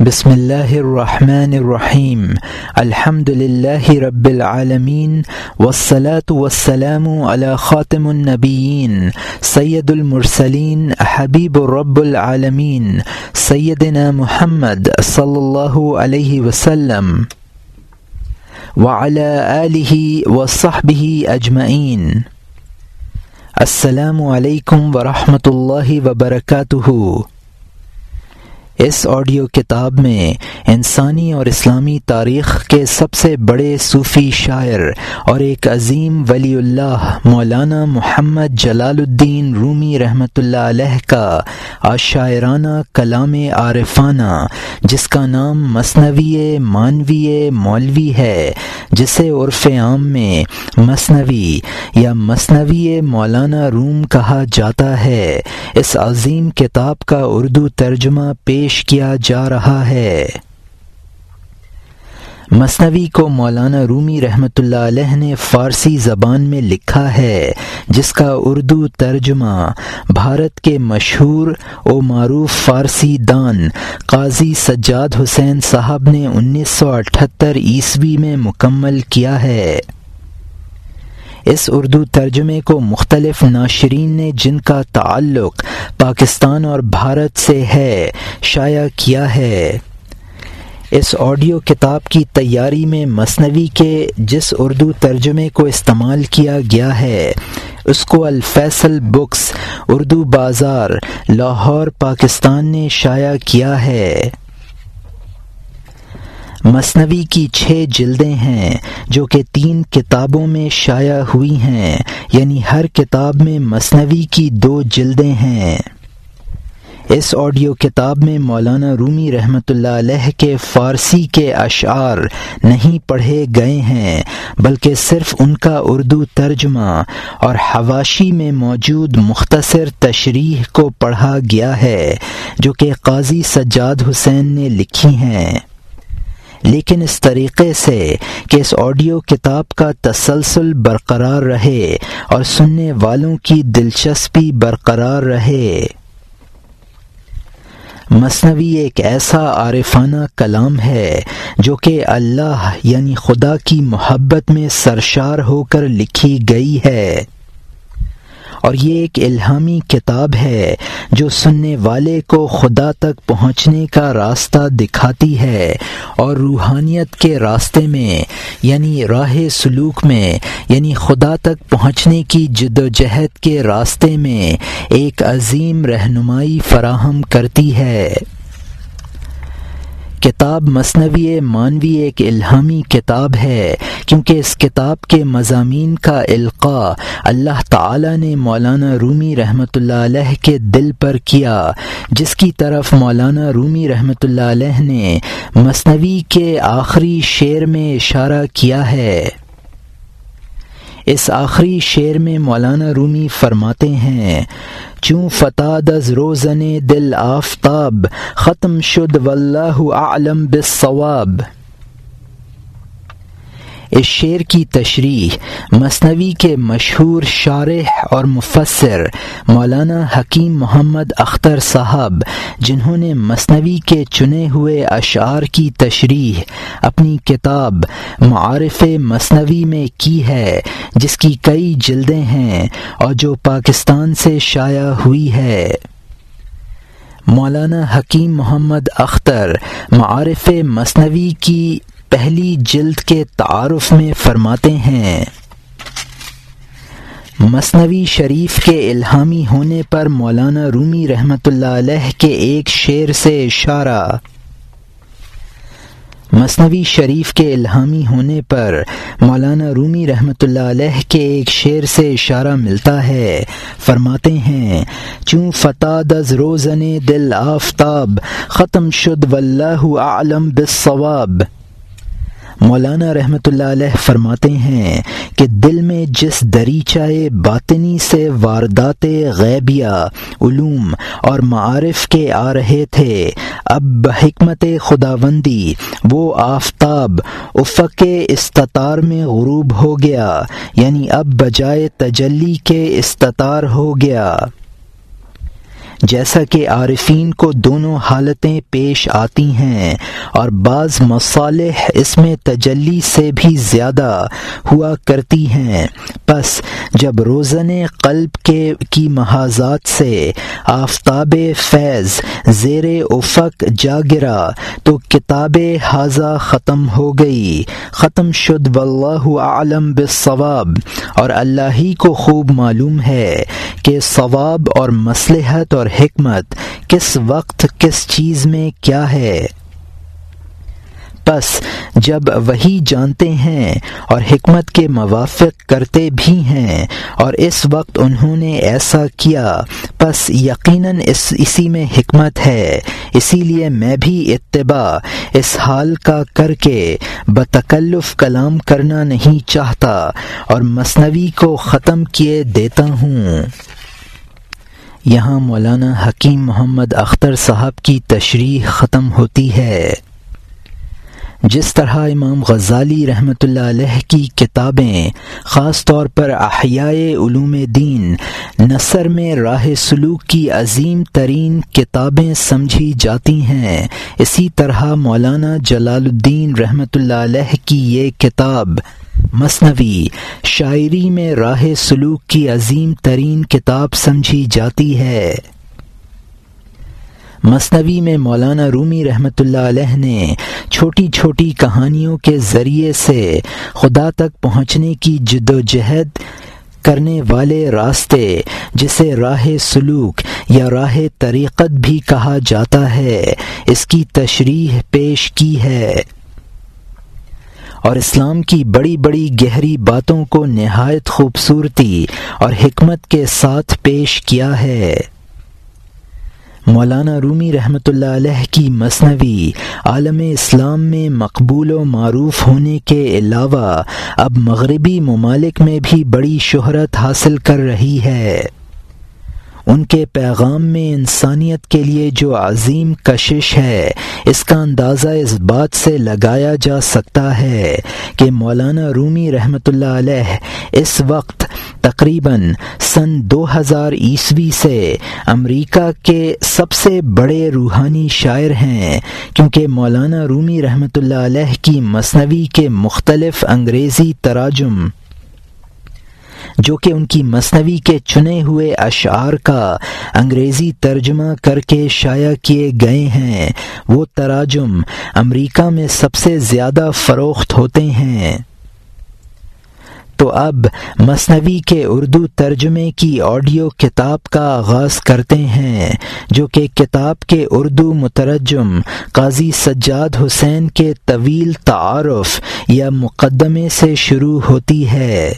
بسم اللہ الرحمن الرحیم۔ الحمد للہ رب العالمین۔ والصلاة والسلام على خاتم النبیین۔ سید المرسلین، حبیب الرب العالمین۔ سیدنا محمد صلی اللہ علیہ وسلم۔ وعلى آلہ وصحبہ اجمعین۔ السلام علیکم ورحمۃ اللہ وبرکاتہ۔ اس آڈیو کتاب میں انسانی اور اسلامی تاریخ کے سب سے بڑے صوفی شاعر اور ایک عظیم ولی اللہ مولانا محمد جلال الدین رومی رحمۃ اللہ علیہ کا عشاعرانہ کلام عارفانہ، جس کا نام مصنوی مانوی مولوی ہے، جسے عرف عام میں مصنوی یا مصنوی مولانا روم کہا جاتا ہے۔ اس عظیم کتاب کا اردو ترجمہ پیش پیش کیا جا رہا ہے۔ مصنوی کو مولانا رومی رحمۃ اللہ علیہ نے فارسی زبان میں لکھا ہے، جس کا اردو ترجمہ بھارت کے مشہور و معروف فارسی دان قاضی سجاد حسین صاحب نے انیس سو اٹھتر عیسوی میں مکمل کیا ہے۔ اس اردو ترجمے کو مختلف ناشرین نے جن کا تعلق پاکستان اور بھارت سے ہے، شائع کیا ہے۔ اس آڈیو کتاب کی تیاری میں مصنوعی کے جس اردو ترجمے کو استعمال کیا گیا ہے، اس کو الفیصل بکس، اردو بازار، لاہور، پاکستان نے شائع کیا ہے۔ مصنوعی کی چھ جلدیں ہیں جو کہ تین کتابوں میں شائع ہوئی ہیں یعنی ہر کتاب میں مصنوعی کی دو جلدیں ہیں۔ اس آڈیو کتاب میں مولانا رومی رحمۃ اللہ علیہ کے فارسی کے اشعار نہیں پڑھے گئے ہیں، بلکہ صرف ان کا اردو ترجمہ اور حواشی میں موجود مختصر تشریح کو پڑھا گیا ہے، جو کہ قاضی سجاد حسین نے لکھی ہیں۔ لیکن اس طریقے سے کہ اس آڈیو کتاب کا تسلسل برقرار رہے اور سننے والوں کی دلچسپی برقرار رہے۔ مصنوعی ایک ایسا عارفانہ کلام ہے جو کہ اللہ یعنی خدا کی محبت میں سرشار ہو کر لکھی گئی ہے۔ اور یہ ایک الہامی کتاب ہے جو سننے والے کو خدا تک پہنچنے کا راستہ دکھاتی ہے اور روحانیت کے راستے میں یعنی راہ سلوک میں یعنی خدا تک پہنچنے کی جد و جہد کے راستے میں ایک عظیم رہنمائی فراہم کرتی ہے۔ کتاب مصنوی مانوی ایک الہامی کتاب ہے۔ کیونکہ اس کتاب کے مضامین کا القاع اللہ تعالی نے مولانا رومی رحمۃ اللہ علیہ کے دل پر کیا، جس کی طرف مولانا رومی رحمۃ اللہ علیہ نے مصنوی کے آخری شعر میں اشارہ کیا ہے۔ اس آخری شعر میں مولانا رومی فرماتے ہیں، چوں فتاد از روزن دل آفتاب، ختم شد واللہ اعلم بالصواب۔ اس شعر کی تشریح مصنوی کے مشہور شارح اور مفسر مولانا حکیم محمد اختر صاحب، جنہوں نے مصنوی کے چنے ہوئے اشعار کی تشریح اپنی کتاب معارف مصنوی میں کی ہے، جس کی کئی جلدیں ہیں اور جو پاکستان سے شائع ہوئی ہے۔ مولانا حکیم محمد اختر معارف مصنوی کی پہلی جلد کے تعارف میں فرماتے ہیں، مصنوی شریف کے الہامی ہونے پر مولانا رومی رحمۃ اللہ علیہ کے ایک شعر سے اشارہ، مصنوی شریف کے الہامی ہونے پر مولانا رومی رحمۃ اللہ علیہ کے ایک شعر سے اشارہ ملتا ہے۔ فرماتے ہیں، چوں فتح دز روزن دل آفتاب، ختم شد واللہ اعلم بالصواب۔ مولانا رحمۃ اللہ علیہ فرماتے ہیں کہ دل میں جس دریچہ باطنی سے واردات غیبیہ، علوم اور معارف کے آ رہے تھے، اب بحکمت خداوندی وہ آفتاب افق استطار میں غروب ہو گیا یعنی اب بجائے تجلی کے استطار ہو گیا۔ جیسا کہ عارفین کو دونوں حالتیں پیش آتی ہیں اور بعض مصالح اس میں تجلی سے بھی زیادہ ہوا کرتی ہیں۔ بس جب روزن قلب کے کی محاذات سے آفتاب فیض زیر افق جا گرا تو کتاب حاضہ ختم ہو گئی۔ ختم شد، واللہ عالم بالصواب۔ اور اللہ ہی کو خوب معلوم ہے کہ ثواب اور مصلحت اور حکمت، کس وقت، کس چیز میں کیا ہے۔ پس جب وہی جانتے ہیں اور حکمت کے موافق کرتے بھی ہیں اور اس وقت انہوں نے ایسا کیا، پس یقیناً اس، اسی میں حکمت ہے۔ اسی لیے میں بھی اتباع اس حال کا کر کے بتکلف کلام کرنا نہیں چاہتا اور مصنوعی کو ختم کیے دیتا ہوں۔ یہاں مولانا حکیم محمد اختر صاحب کی تشریح ختم ہوتی ہے۔ جس طرح امام غزالی رحمۃ اللہ علیہ کی کتابیں، خاص طور پر احیاء علوم دین، نثر میں راہ سلوک کی عظیم ترین کتابیں سمجھی جاتی ہیں۔ اسی طرح مولانا جلال الدین رحمۃ اللہ علیہ کی یہ کتاب مصنوی شاعری میں راہ سلوک کی عظیم ترین کتاب سمجھی جاتی ہے۔ مصنوی میں مولانا رومی رحمۃ اللہ علیہ نے چھوٹی چھوٹی کہانیوں کے ذریعے سے خدا تک پہنچنے کی جد و جہد کرنے والے راستے، جسے راہ سلوک یا راہ طریقت بھی کہا جاتا ہے، اس کی تشریح پیش کی ہے۔ اور اسلام کی بڑی بڑی گہری باتوں کو نہایت خوبصورتی اور حکمت کے ساتھ پیش کیا ہے۔ مولانا رومی رحمۃ اللہ علیہ کی مصنوعی عالم اسلام میں مقبول و معروف ہونے کے علاوہ اب مغربی ممالک میں بھی بڑی شہرت حاصل کر رہی ہے۔ ان کے پیغام میں انسانیت کے لیے جو عظیم کشش ہے، اس کا اندازہ اس بات سے لگایا جا سکتا ہے کہ مولانا رومی رحمۃ اللہ علیہ اس وقت تقریباً سن دو ہزار عیسوی سے امریکہ کے سب سے بڑے روحانی شاعر ہیں، کیونکہ مولانا رومی رحمۃ اللہ علیہ کی مصنوعی کے مختلف انگریزی تراجم جو کہ ان کی مصنوعی کے چنے ہوئے اشعار کا انگریزی ترجمہ کر کے شائع کیے گئے ہیں۔ وہ تراجم امریکہ میں سب سے زیادہ فروخت ہوتے ہیں۔ تو اب مصنوعی کے اردو ترجمے کی آڈیو کتاب کا آغاز کرتے ہیں، جو کہ کتاب کے اردو مترجم قاضی سجاد حسین کے طویل تعارف یا مقدمے سے شروع ہوتی ہے۔